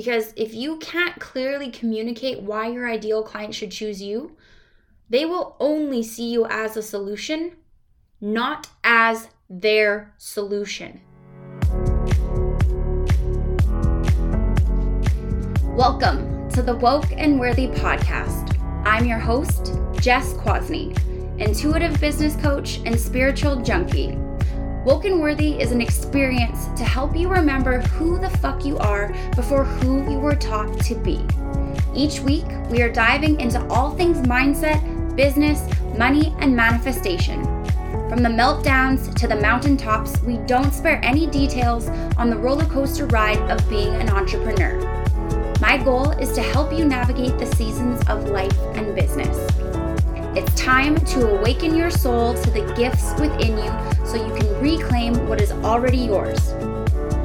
Because if you can't clearly communicate why your ideal client should choose you, they will only see you as a solution, not as their solution. Welcome to the Woke and Worthy podcast. I'm your host, Jess Kwasny, intuitive business coach and spiritual junkie. Woke and Worthy is an experience to help you remember who the fuck you are before who you were taught to be. Each week, we are diving into all things mindset business, money, and manifestation. From the meltdowns to the mountaintops, we don't spare any details on the roller coaster ride of being an entrepreneur. My goal is to help you navigate the seasons of life and business. It's time to awaken your soul to the gifts within you so you can reclaim what is already yours.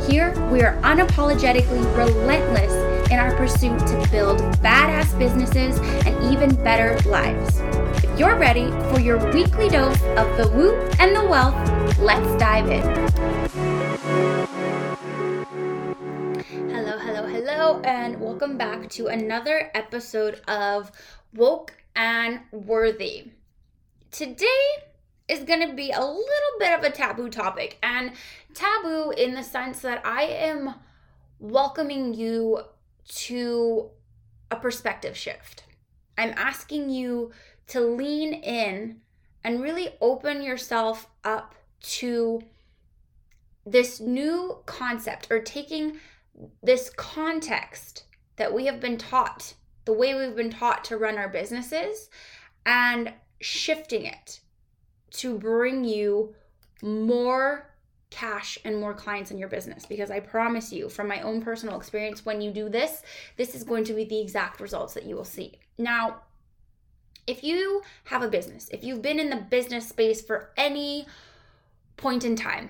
Here, we are unapologetically relentless in our pursuit to build badass businesses and even better lives. If you're ready for your weekly dose of the woo and the wealth, let's dive in. Hello, hello, hello, and welcome back to another episode of Woke and Worthy. Today is going to be a little bit of a taboo topic, and taboo in the sense that I am welcoming you to a perspective shift. I'm asking you to lean in and really open yourself up to this new concept or taking this context that we have been taught, the way we've been taught to run our businesses, and shifting it to bring you more cash and more clients in your business because I promise you from my own personal experience when you do this this is going to be the exact results that you will see. Now, if you have a business, if you've been in the business space for any point in time,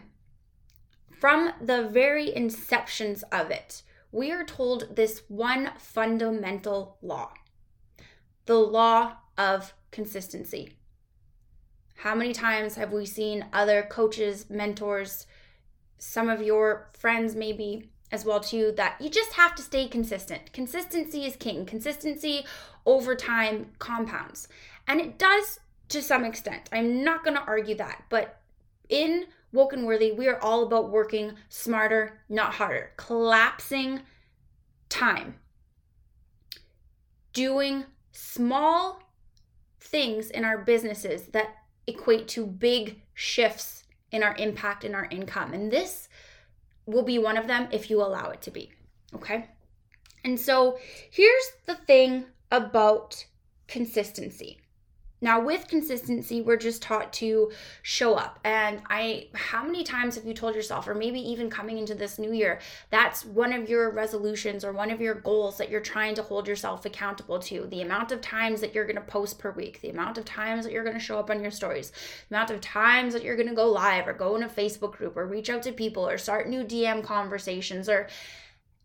from the very inceptions of it, we are told this one fundamental law the law of consistency. How many times have we seen other coaches, mentors, some of your friends maybe as well too that you just have to stay consistent. Consistency is king. Consistency over time compounds. And it does to some extent. I'm not going to argue that, but in Woke and Worthy, we are all about working smarter, not harder. Collapsing time. Doing small things in our businesses that equate to big shifts in our impact and our income. And this will be one of them if you allow it to be. Okay. And so here's the thing about consistency now, with consistency, we're just taught to show up. And I, how many times have you told yourself, or maybe even coming into this new year, that's one of your resolutions or one of your goals that you're trying to hold yourself accountable to? The amount of times that you're going to post per week, the amount of times that you're going to show up on your stories, the amount of times that you're going to go live or go in a Facebook group or reach out to people or start new DM conversations or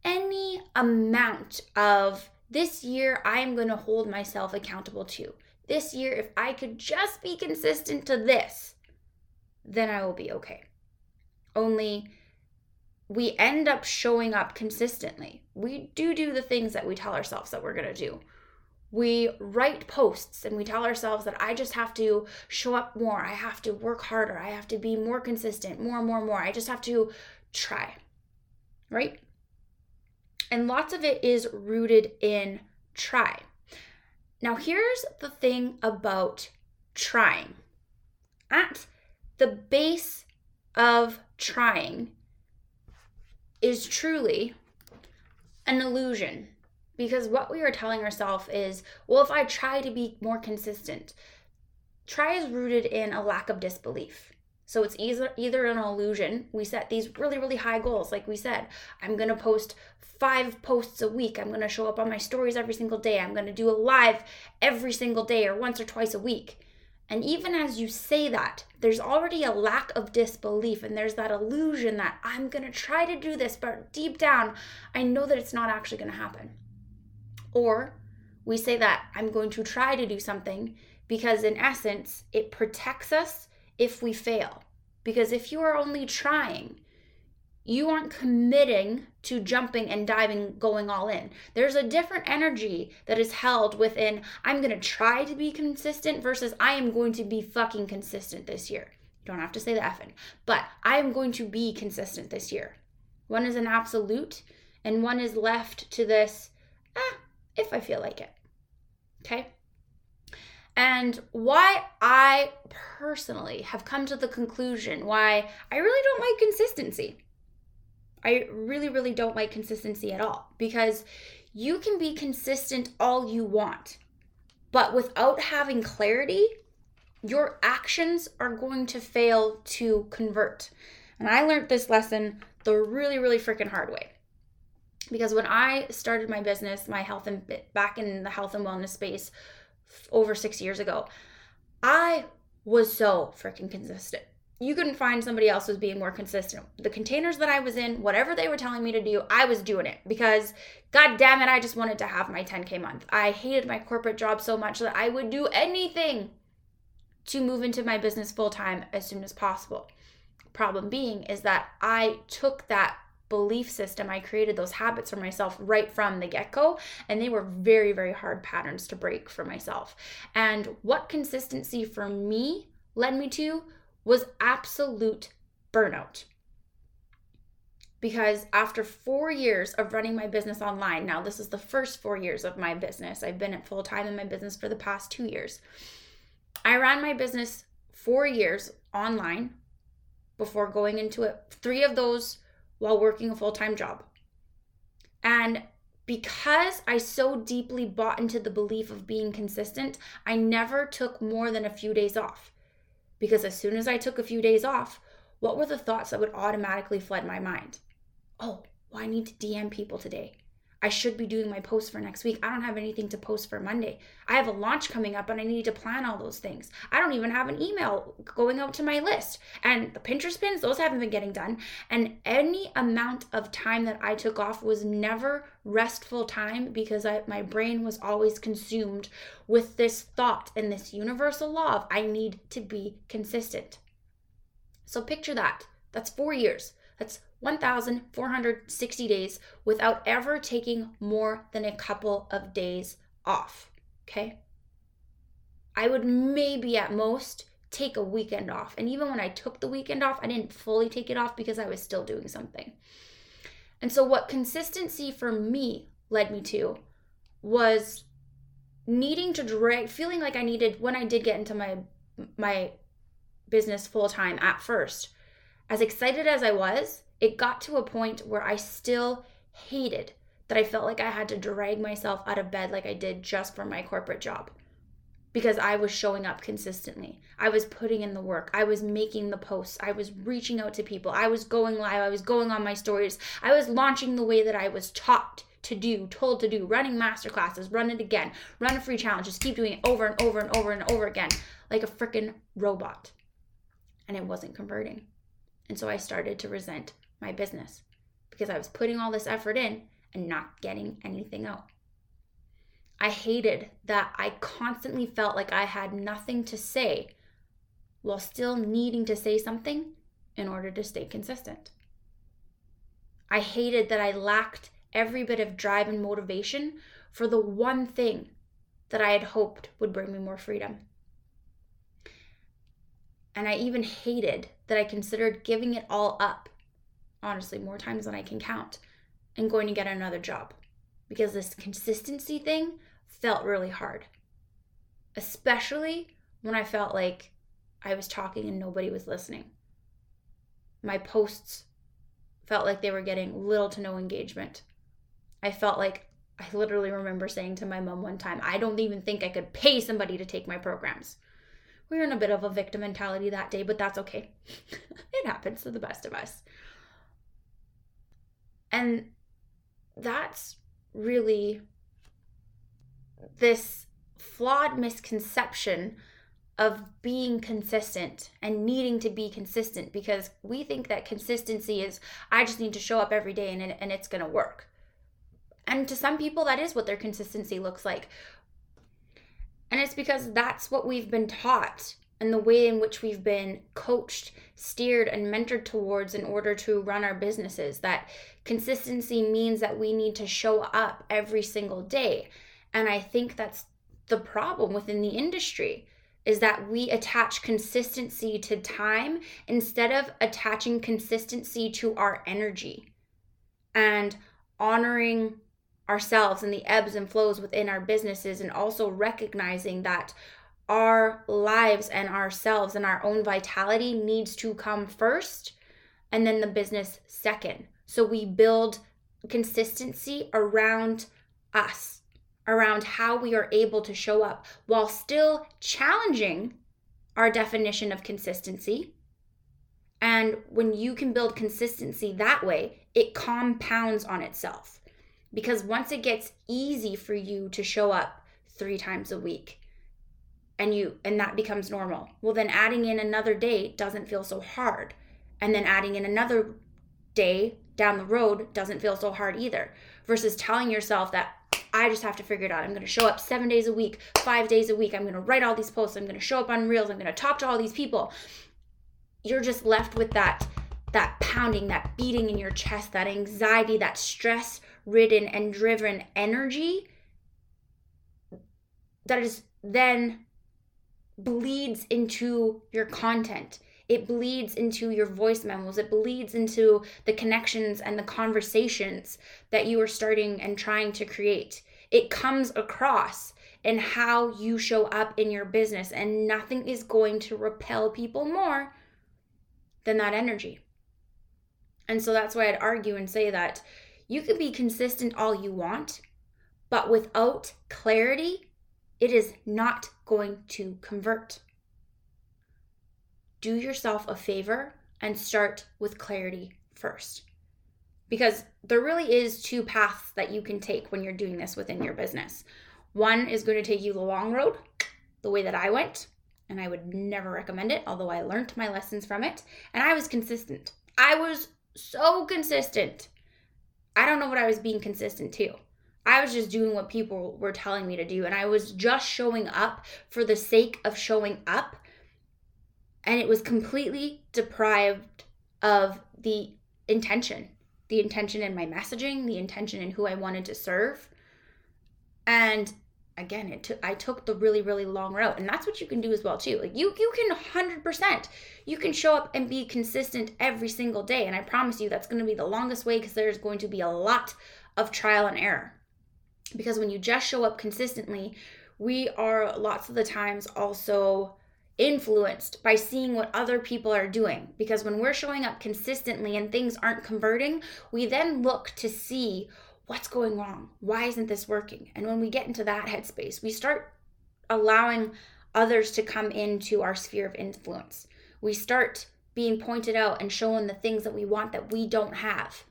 any amount of this year, I am going to hold myself accountable to this year, if I could just be consistent to this, then I will be okay. Only we end up showing up consistently. We do do the things that we tell ourselves that we're going to do. We write posts and we tell ourselves that I just have to show up more. I have to work harder. I have to be more consistent, more, more, more. I just have to try. Right? And lots of it is rooted in try. Now, here's the thing about trying. At the base of trying is truly an illusion because what we are telling ourselves is, well, if I try to be more consistent, try is rooted in a lack of disbelief. So it's either either an illusion. We set these really really high goals like we said. I'm going to post 5 posts a week. I'm going to show up on my stories every single day. I'm going to do a live every single day or once or twice a week. And even as you say that, there's already a lack of disbelief and there's that illusion that I'm going to try to do this, but deep down, I know that it's not actually going to happen. Or we say that I'm going to try to do something because, in essence, it protects us if we fail. Because if you are only trying, you aren't committing to jumping and diving, going all in. There's a different energy that is held within I'm going to try to be consistent versus I am going to be fucking consistent this year. You don't have to say the effing, but I am going to be consistent this year. One is an absolute, and one is left to this, ah, if I feel like it. Okay? And why I personally have come to the conclusion why I really don't like consistency I really, really don't like consistency at all because you can be consistent all you want, but without having clarity, your actions are going to fail to convert. And I learned this lesson the really, really freaking hard way. Because when I started my business, my health and back in the health and wellness space over six years ago, I was so freaking consistent you couldn't find somebody else was being more consistent. The containers that I was in, whatever they were telling me to do, I was doing it because god damn it, I just wanted to have my 10k month. I hated my corporate job so much that I would do anything to move into my business full time as soon as possible. Problem being is that I took that belief system, I created those habits for myself right from the get go, and they were very, very hard patterns to break for myself. And what consistency for me led me to was absolute burnout. Because after four years of running my business online, now this is the first four years of my business. I've been at full time in my business for the past two years. I ran my business four years online before going into it, three of those while working a full time job. And because I so deeply bought into the belief of being consistent, I never took more than a few days off. Because as soon as I took a few days off, what were the thoughts that would automatically flood my mind? Oh, well, I need to DM people today. I should be doing my post for next week. I don't have anything to post for Monday. I have a launch coming up and I need to plan all those things. I don't even have an email going out to my list. And the Pinterest pins, those haven't been getting done. And any amount of time that I took off was never restful time because I, my brain was always consumed with this thought and this universal law of I need to be consistent. So picture that. That's four years. That's 1,460 days without ever taking more than a couple of days off. Okay. I would maybe at most take a weekend off. And even when I took the weekend off, I didn't fully take it off because I was still doing something. And so, what consistency for me led me to was needing to drag, feeling like I needed when I did get into my my business full time at first. As excited as I was, it got to a point where I still hated that I felt like I had to drag myself out of bed like I did just for my corporate job because I was showing up consistently. I was putting in the work. I was making the posts. I was reaching out to people. I was going live. I was going on my stories. I was launching the way that I was taught to do, told to do, running master classes, run it again, run a free challenge, just keep doing it over and over and over and over again like a freaking robot. And it wasn't converting. And so I started to resent my business because I was putting all this effort in and not getting anything out. I hated that I constantly felt like I had nothing to say while still needing to say something in order to stay consistent. I hated that I lacked every bit of drive and motivation for the one thing that I had hoped would bring me more freedom. And I even hated that I considered giving it all up honestly, more times than I can count, and going to get another job because this consistency thing felt really hard. Especially when I felt like I was talking and nobody was listening. My posts felt like they were getting little to no engagement. I felt like I literally remember saying to my mom one time, I don't even think I could pay somebody to take my programs. We were in a bit of a victim mentality that day, but that's okay. it happens to the best of us. And that's really this flawed misconception of being consistent and needing to be consistent because we think that consistency is I just need to show up every day and, and it's going to work. And to some people, that is what their consistency looks like. And it's because that's what we've been taught and the way in which we've been coached, steered, and mentored towards in order to run our businesses. That consistency means that we need to show up every single day. And I think that's the problem within the industry is that we attach consistency to time instead of attaching consistency to our energy and honoring ourselves and the ebbs and flows within our businesses and also recognizing that our lives and ourselves and our own vitality needs to come first and then the business second. So we build consistency around us, around how we are able to show up while still challenging our definition of consistency. And when you can build consistency that way, it compounds on itself. Because once it gets easy for you to show up three times a week, and you and that becomes normal well then adding in another day doesn't feel so hard and then adding in another day down the road doesn't feel so hard either versus telling yourself that I just have to figure it out. I'm going to show up 7 days a week, 5 days a week. I'm going to write all these posts. I'm going to show up on Reels. I'm going to talk to all these people. You're just left with that that pounding, that beating in your chest, that anxiety, that stress ridden and driven energy that is then bleeds into your content. It bleeds into your voice memos. It bleeds into the connections and the conversations that you are starting and trying to create. It comes across in how you show up in your business, and nothing is going to repel people more than that energy. And so that's why I'd argue and say that you can be consistent all you want, but without clarity, it is not going to convert. Do yourself a favor and start with clarity first. Because there really is two paths that you can take when you're doing this within your business. One is going to take you the long road, the way that I went, and I would never recommend it, although I learned my lessons from it, and I was consistent. I was so consistent. I don't know what I was being consistent to. I was just doing what people were telling me to do. And I was just showing up for the sake of showing up. And it was completely deprived of the intention the intention in my messaging, the intention in who I wanted to serve. And again, it took I took the really really long route, and that's what you can do as well too. Like you you can 100% you can show up and be consistent every single day, and I promise you that's going to be the longest way because there's going to be a lot of trial and error because when you just show up consistently, we are lots of the times also influenced by seeing what other people are doing. Because when we're showing up consistently and things aren't converting, we then look to see what's going wrong. Why isn't this working? And when we get into that headspace, we start allowing others to come into our sphere of influence. We start being pointed out and shown the things that we want that we don't have.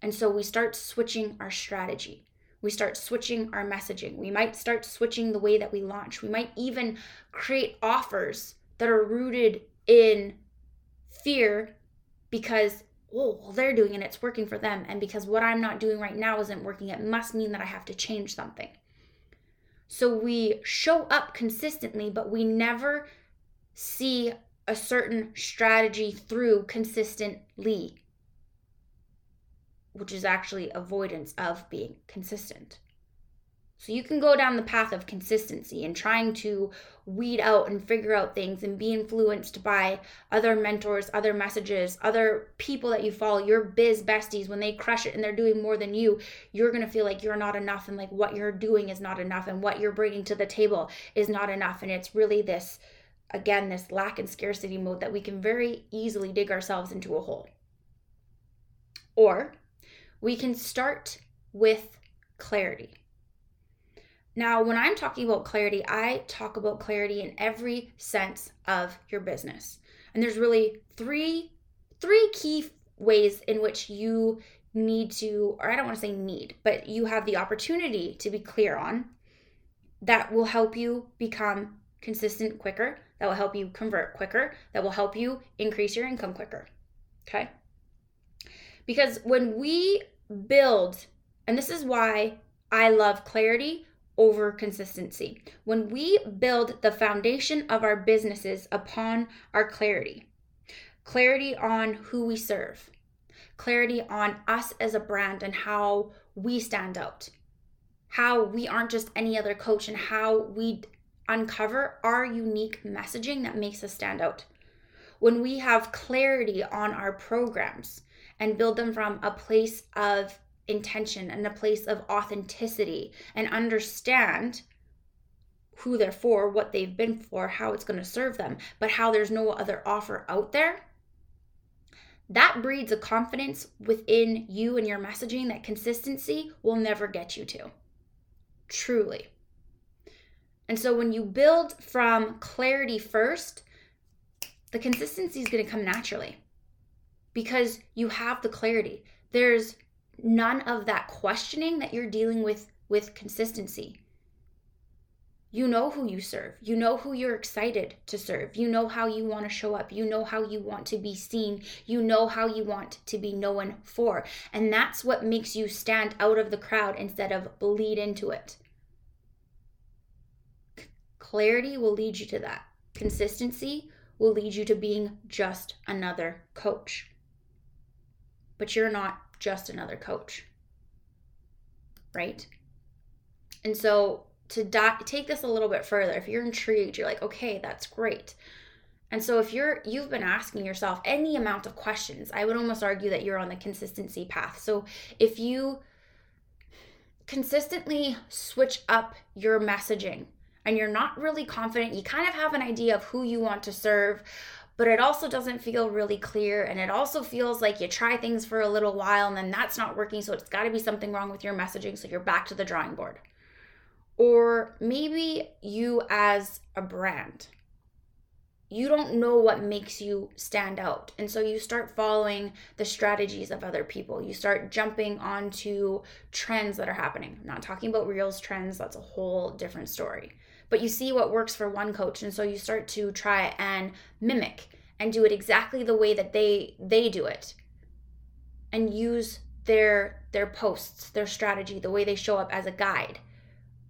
And so we start switching our strategy we start switching our messaging. We might start switching the way that we launch. We might even create offers that are rooted in fear because, oh, well, they're doing it, it's working for them. And because what I'm not doing right now isn't working, it must mean that I have to change something. So we show up consistently, but we never see a certain strategy through consistently which is actually avoidance of being consistent. So you can go down the path of consistency and trying to weed out and figure out things and be influenced by other mentors, other messages, other people that you follow, your biz besties. When they crush it and they're doing more than you, you're going to feel like you're not enough and like what you're doing is not enough and what you're bringing to the table is not enough. And it's really this, again, this lack and scarcity mode that we can very easily dig ourselves into a hole. Or we can start with clarity. Now, when I'm talking about clarity, I talk about clarity in every sense of your business. And there's really three three key ways in which you need to or I don't want to say need, but you have the opportunity to be clear on that will help you become consistent quicker, that will help you convert quicker, that will help you increase your income quicker. Okay? Because when we build, and this is why I love clarity over consistency. When we build the foundation of our businesses upon our clarity, clarity on who we serve, clarity on us as a brand and how we stand out, how we aren't just any other coach, and how we uncover our unique messaging that makes us stand out. When we have clarity on our programs and build them from a place of intention and a place of authenticity and understand who they're for, what they've been for, how it's going to serve them, but how there's no other offer out there. That breeds a confidence within you and your messaging that consistency will never get you to. Truly. And so when you build from clarity first, the consistency is going to come naturally because you have the clarity. There's none of that questioning that you're dealing with with consistency. You know who you serve. You know who you're excited to serve. You know how you want to show up. You know how you want to be seen. You know how you want to be known for. And that's what makes you stand out of the crowd instead of bleed into it. Clarity will lead you to that. Consistency will lead you to being just another coach. But you're not just another coach. Right? And so to di- take this a little bit further, if you're intrigued, you're like, "Okay, that's great." And so if you're you've been asking yourself any amount of questions, I would almost argue that you're on the consistency path. So if you consistently switch up your messaging and you're not really confident, you kind of have an idea of who you want to serve, but it also doesn't feel really clear. And it also feels like you try things for a little while and then that's not working. So it's got to be something wrong with your messaging. So you're back to the drawing board. Or maybe you, as a brand, you don't know what makes you stand out. And so you start following the strategies of other people. You start jumping onto trends that are happening. I'm not talking about Reels trends, that's a whole different story but you see what works for one coach. And so you start to try and mimic and do it exactly the way that they they do it and use their their posts their strategy the way they show up as a guide.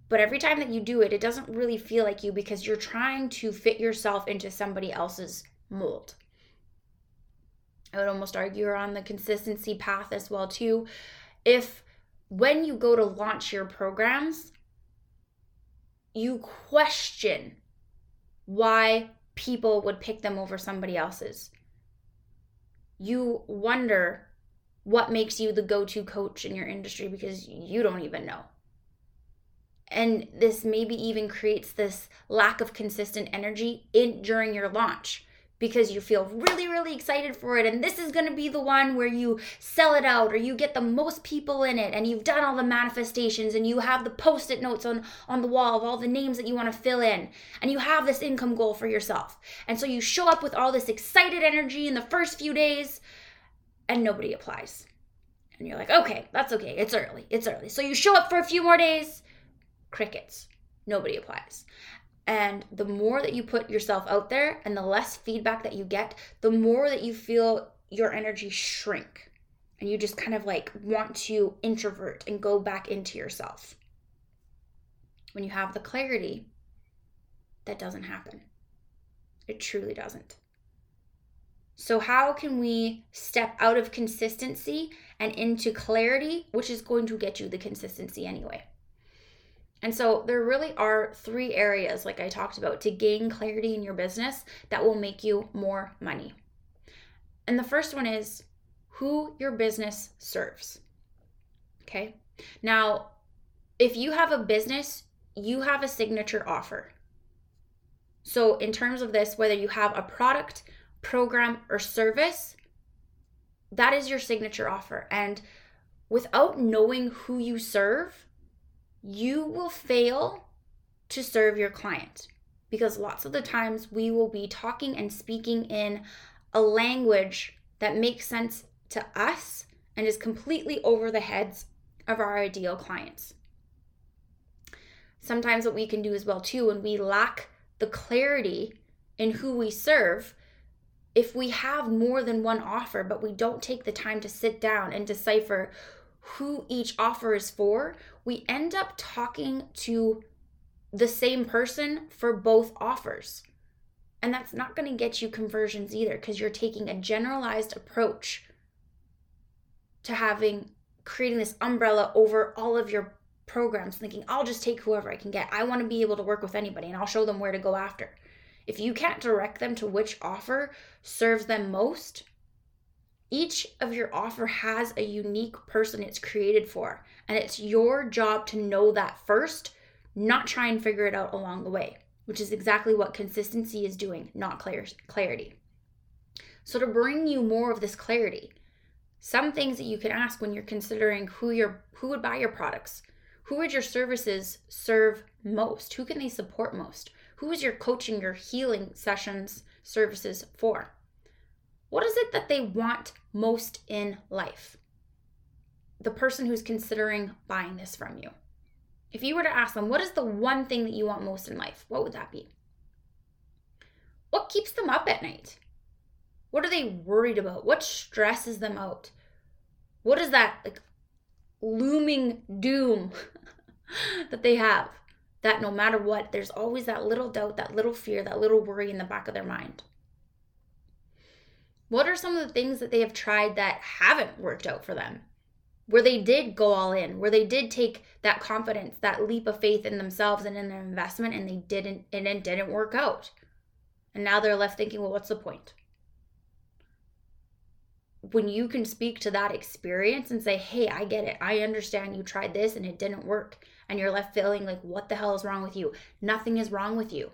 But every time that you do it it doesn't really feel like you because you're trying to fit yourself into somebody else's mold. I would almost argue you're on the consistency path as well too. If when you go to launch your programs you question why people would pick them over somebody else's. You wonder what makes you the go to coach in your industry because you don't even know. And this maybe even creates this lack of consistent energy in during your launch because you feel really, really excited for it. And this is going to be the one where you sell it out or you get the most people in it and you've done all the manifestations and you have the post it notes on, on the wall of all the names that you want to fill in. And you have this income goal for yourself. And so you show up with all this excited energy in the first few days and nobody applies. And you're like, okay, that's okay. It's early. It's early. So you show up for a few more days, crickets. Nobody applies. And the more that you put yourself out there and the less feedback that you get, the more that you feel your energy shrink. And you just kind of like want to introvert and go back into yourself. When you have the clarity, that doesn't happen. It truly doesn't. So, how can we step out of consistency and into clarity, which is going to get you the consistency anyway? And so there really are three areas, like I talked about, to gain clarity in your business that will make you more money. And the first one is who your business serves. Okay. Now, if you have a business, you have a signature offer. So, in terms of this, whether you have a product, program, or service, that is your signature offer. And without knowing who you serve, you will fail to serve your client because lots of the times we will be talking and speaking in a language that makes sense to us and is completely over the heads of our ideal clients. Sometimes what we can do as well too when we lack the clarity in who we serve, if we have more than one offer but we don't take the time to sit down and decipher who each offer is for, we end up talking to the same person for both offers. And that's not going to get you conversions either because you're taking a generalized approach to having creating this umbrella over all of your programs, thinking, I'll just take whoever I can get. I want to be able to work with anybody and I'll show them where to go after. If you can't direct them to which offer serves them most, each of your offer has a unique person it's created for. And it's your job to know that first, not try and figure it out along the way, which is exactly what consistency is doing, not clarity. So, to bring you more of this clarity, some things that you can ask when you're considering who your who would buy your products who would your services serve most who can they support most who is your coaching your healing sessions services for what is it that they want most in life the person who's considering buying this from you if you were to ask them what is the one thing that you want most in life what would that be what keeps them up at night what are they worried about? What stresses them out? What is that like looming doom that they have? That no matter what, there's always that little doubt, that little fear, that little worry in the back of their mind. What are some of the things that they have tried that haven't worked out for them? Where they did go all in, where they did take that confidence, that leap of faith in themselves and in their investment, and they didn't, and it didn't work out. And now they're left thinking, well, what's the point? when you can speak to that experience and say, hey, I get it. I understand you tried this and it didn't work. And you're left feeling like, what the hell is wrong with you? Nothing is wrong with you.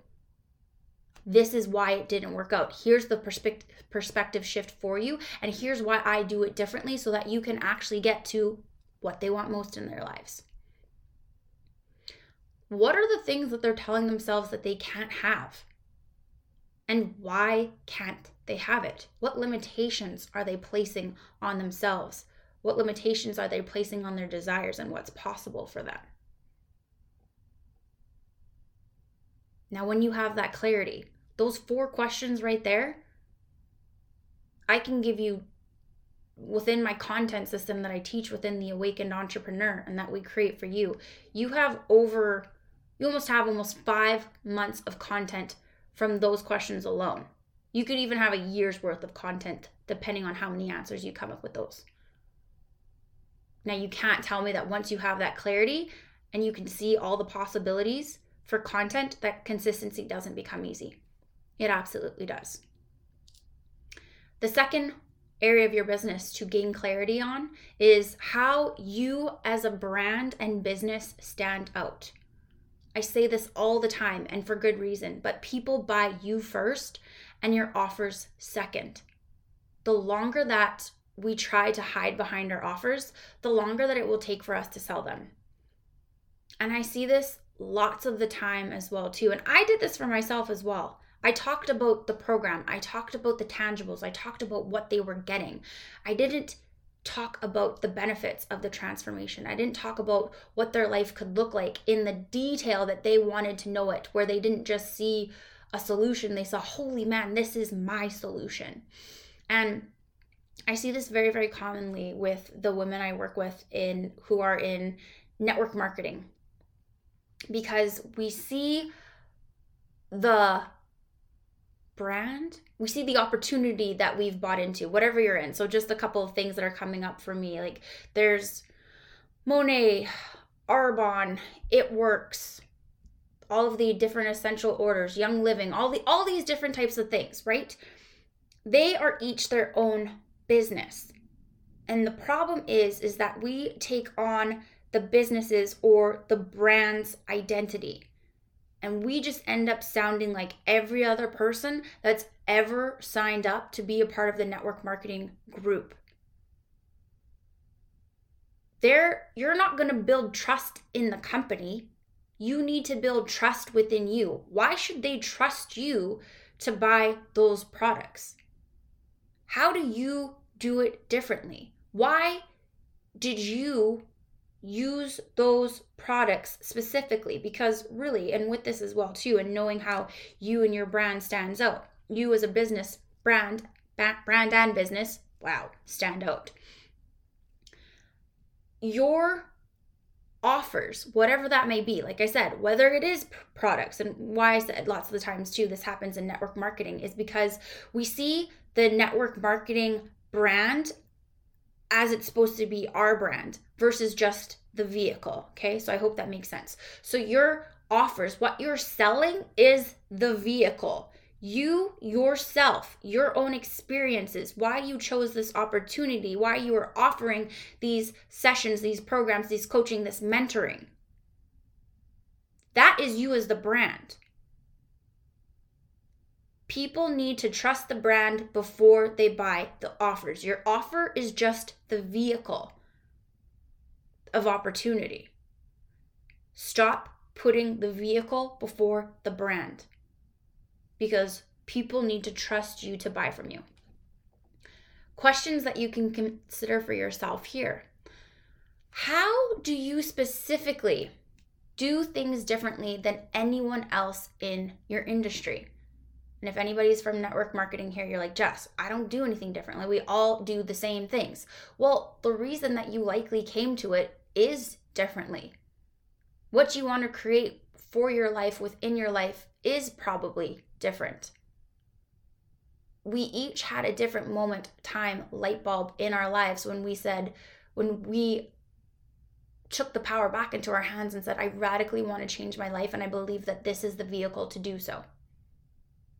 This is why it didn't work out. Here's the perspective perspective shift for you. And here's why I do it differently so that you can actually get to what they want most in their lives. What are the things that they're telling themselves that they can't have? And why can't they have it? What limitations are they placing on themselves? What limitations are they placing on their desires and what's possible for them? Now, when you have that clarity, those four questions right there, I can give you within my content system that I teach within the Awakened Entrepreneur and that we create for you. You have over, you almost have almost five months of content from those questions alone. You could even have a year's worth of content depending on how many answers you come up with those. Now, you can't tell me that once you have that clarity and you can see all the possibilities for content, that consistency doesn't become easy. It absolutely does. The second area of your business to gain clarity on is how you as a brand and business stand out. I say this all the time and for good reason, but people buy you first and your offers second. The longer that we try to hide behind our offers, the longer that it will take for us to sell them. And I see this lots of the time as well too. And I did this for myself as well. I talked about the program, I talked about the tangibles, I talked about what they were getting. I didn't talk about the benefits of the transformation. I didn't talk about what their life could look like in the detail that they wanted to know it, where they didn't just see a solution, they saw, holy man, this is my solution. And I see this very, very commonly with the women I work with in who are in network marketing because we see the brand we see the opportunity that we've bought into whatever you're in. So just a couple of things that are coming up for me like there's Monat arbonne it works all of the different essential orders young living all the all these different types of things right? They are each their own business. And the problem is is that we take on the businesses or the brand's identity and we just end up sounding like every other person that's ever signed up to be a part of the network marketing group. There you're not going to build trust in the company. You need to build trust within you. Why should they trust you to buy those products? How do you do it differently? Why did you use those products specifically because really and with this as well too and knowing how you and your brand stands out. You as a business brand brand and business wow stand out. Your offers, whatever that may be, like I said, whether it is products, and why I said lots of the times too, this happens in network marketing, is because we see the network marketing brand as it's supposed to be our brand versus just the vehicle. Okay, so I hope that makes sense. So your offers, what you're selling is the vehicle you yourself, your own experiences, why you chose this opportunity, why you are offering these sessions, these programs, these coaching, this mentoring. That is you as the brand. People need to trust the brand before they buy the offers. Your offer is just the vehicle of opportunity. Stop putting the vehicle before the brand because people need to trust you to buy from you. Questions that you can consider for yourself here. How do you specifically do things differently than anyone else in your industry? And if anybody's from network marketing here, you're like, Jess, I don't do anything differently. We all do the same things. Well, the reason that you likely came to it is differently. What you want to create for your life within your life is probably different. We each had a different moment, time, light bulb in our lives when we said, when we took the power back into our hands and said, I radically want to change my life and I believe that this is the vehicle to do so.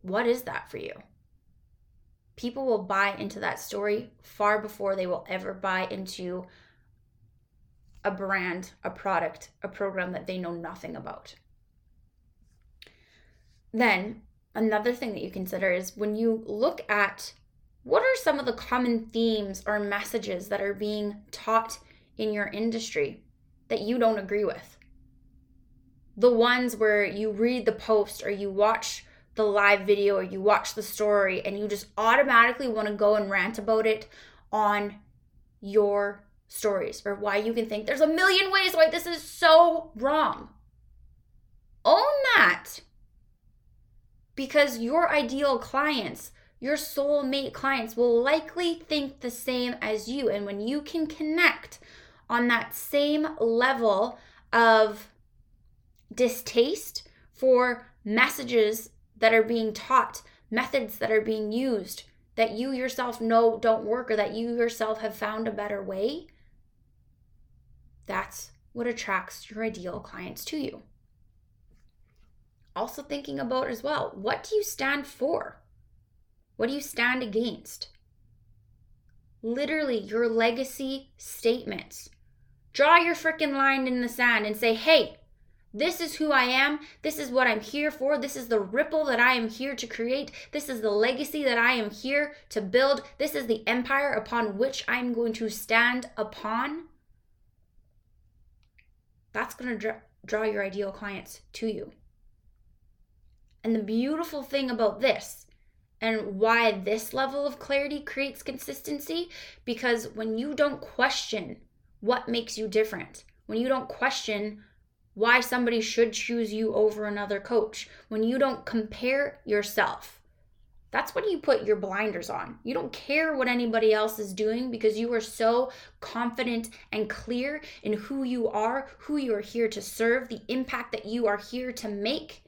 What is that for you? People will buy into that story far before they will ever buy into a brand, a product, a program that they know nothing about. Then another thing that you consider is when you look at what are some of the common themes or messages that are being taught in your industry that you don't agree with? The ones where you read the post or you watch the live video or you watch the story and you just automatically want to go and rant about it on your stories or why you can think there's a million ways why this is so wrong. Own that because your ideal clients, your soulmate clients, will likely think the same as you. And when you can connect on that same level of distaste for messages that are being taught, methods that are being used that you yourself know don't work or that you yourself have found a better way, that's what attracts your ideal clients to you also thinking about as well what do you stand for? What do you stand against? Literally, your legacy statements. Draw your freaking line in the sand and say, hey, this is who I am. This is what I'm here for. This is the ripple that I am here to create. This is the legacy that I am here to build. This is the empire upon which I'm going to stand upon. That's going to draw, draw your ideal clients to you. And the beautiful thing about this and why this level of clarity creates consistency because when you don't question what makes you different, when you don't question why somebody should choose you over another coach, when you don't compare yourself, that's when you put your blinders on. You don't care what anybody else is doing because you are so confident and clear in who you are, who you are here to serve, the impact that you are here to make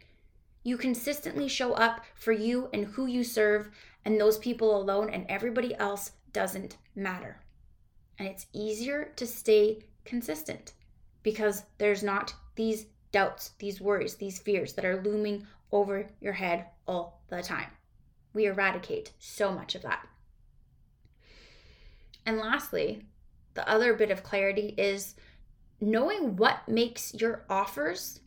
you consistently show up for you and who you serve, and those people alone, and everybody else doesn't matter. And it's easier to stay consistent because there's not these doubts, these worries, these fears that are looming over your head all the time. We eradicate so much of that. And lastly, the other bit of clarity is knowing what makes your offers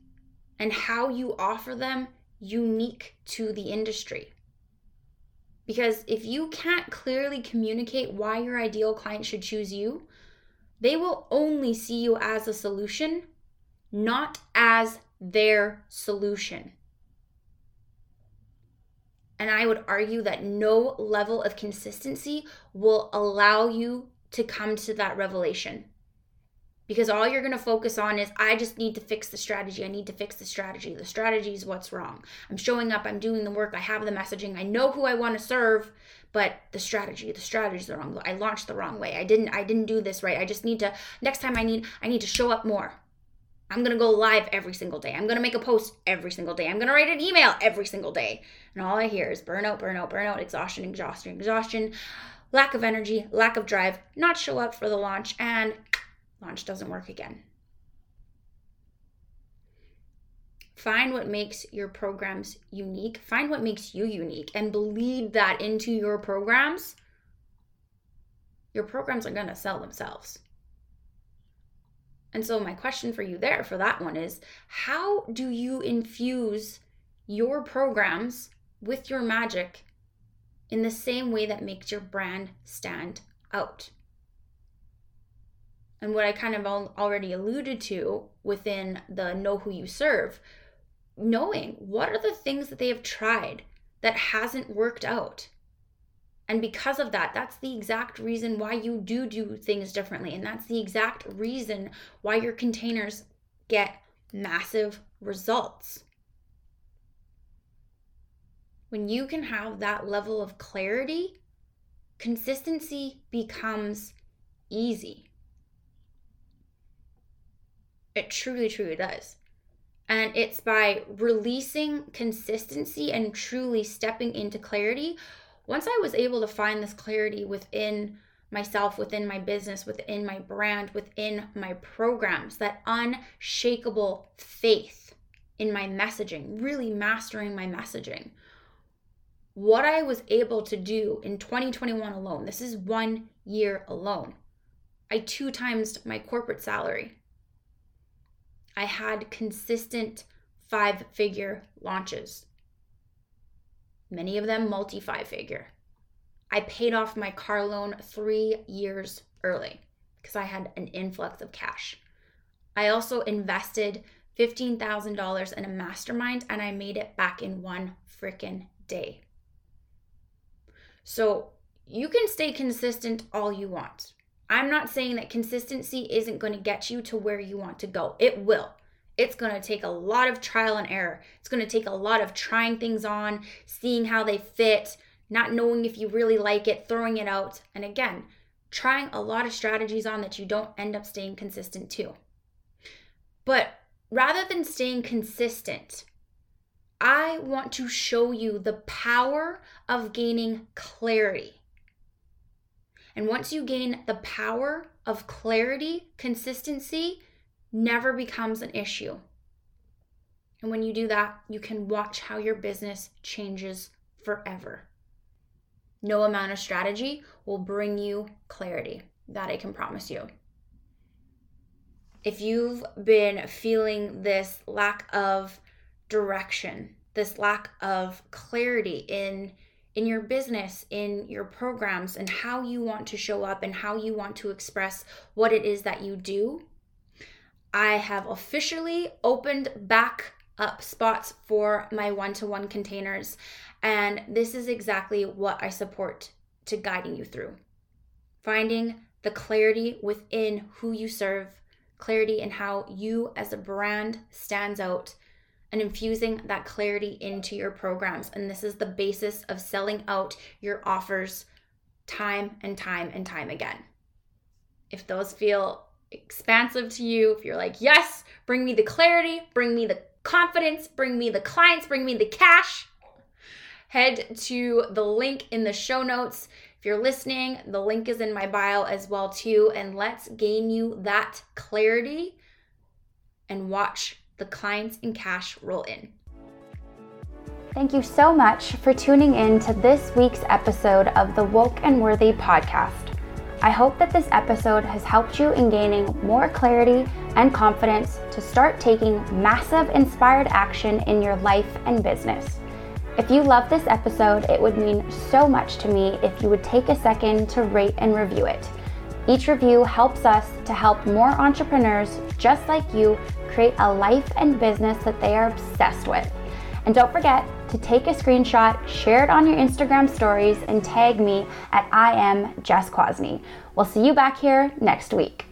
and how you offer them unique to the industry. Because if you can't clearly communicate why your ideal client should choose you, they will only see you as a solution, not as their solution. And I would argue that no level of consistency will allow you to come to that revelation because all you're going to focus on is I just need to fix the strategy. I need to fix the strategy. The strategy is what's wrong. I'm showing up, I'm doing the work, I have the messaging, I know who I want to serve, but the strategy, the strategy is the wrong. I launched the wrong way. I didn't I didn't do this right. I just need to next time I need I need to show up more. I'm going to go live every single day. I'm going to make a post every single day. I'm going to write an email every single day. And all I hear is burnout, burnout, burnout, exhaustion, exhaustion, exhaustion, lack of energy, lack of drive, not show up for the launch, and launch doesn't work again. Find what makes your programs unique. Find what makes you unique and bleed that into your programs. Your programs are going to sell themselves. And so, my question for you there for that one is how do you infuse your programs with your magic in the same way that makes your brand stand out? And what I kind of already alluded to within the know who you serve, knowing what are the things that they have tried that hasn't worked out and because of that, that's the exact reason why you do do things differently. And that's the exact reason why your containers get massive results. When you can have that level of clarity, consistency becomes easy. It truly, truly does. And it's by releasing consistency and truly stepping into clarity once I was able to find this clarity within myself, within my business, within my brand, within my programs, that unshakable faith in my messaging, really mastering my messaging. What I was able to do in 2021 alone, this is one year alone. I two times my corporate salary. I had consistent five figure launches many of them multi five figure. I paid off my car loan three years early because I had an influx of cash. I also invested $15,000 in a mastermind and I made it back in one freaking day. So you can stay consistent all you want. I'm not saying that consistency isn't going to get you to where you want to go, it will. It's going to take a lot of trial and error. It's going to take a lot of trying things on, seeing how they fit, not knowing if you really like it, throwing it out. And again, trying a lot of strategies on that you don't end up staying consistent to. But rather than staying consistent, I want to show you the power of gaining clarity. And once you gain the power of clarity, consistency, never becomes an issue. And when you do that, you can watch how your business changes forever. No amount of strategy will bring you clarity. That I can promise you. If you've been feeling this lack of direction, this lack of clarity in in your business, in your programs and how you want to show up and how you want to express what it is that you do, I have officially opened back up spots for my one to one containers. And this is exactly what I support to guiding you through. Finding the clarity within who you serve, clarity in how you as a brand stands out, and infusing that clarity into your programs. And this is the basis of selling out your offers time and time and time again. If those feel expansive to you, if you're like, yes, bring me the clarity, bring me the confidence, bring me the clients, bring me the cash, head to the link in the show notes. If you're listening, the link is in my bio as well too, and let's gain you that clarity and watch the clients and cash roll in. Thank you so much for tuning in to this week's episode of the Woke and Worthy podcast. I hope that this episode has helped you in gaining more clarity and confidence to start taking massive inspired action in your life and business. If you love this episode, it would mean so much to me if you would take a second to rate and review it. Each review helps us to help more entrepreneurs just like you create a life and business that they are obsessed with. And don't forget, to take a screenshot, share it on your Instagram stories, and tag me at I am Jess Kwasny. We'll see you back here next week.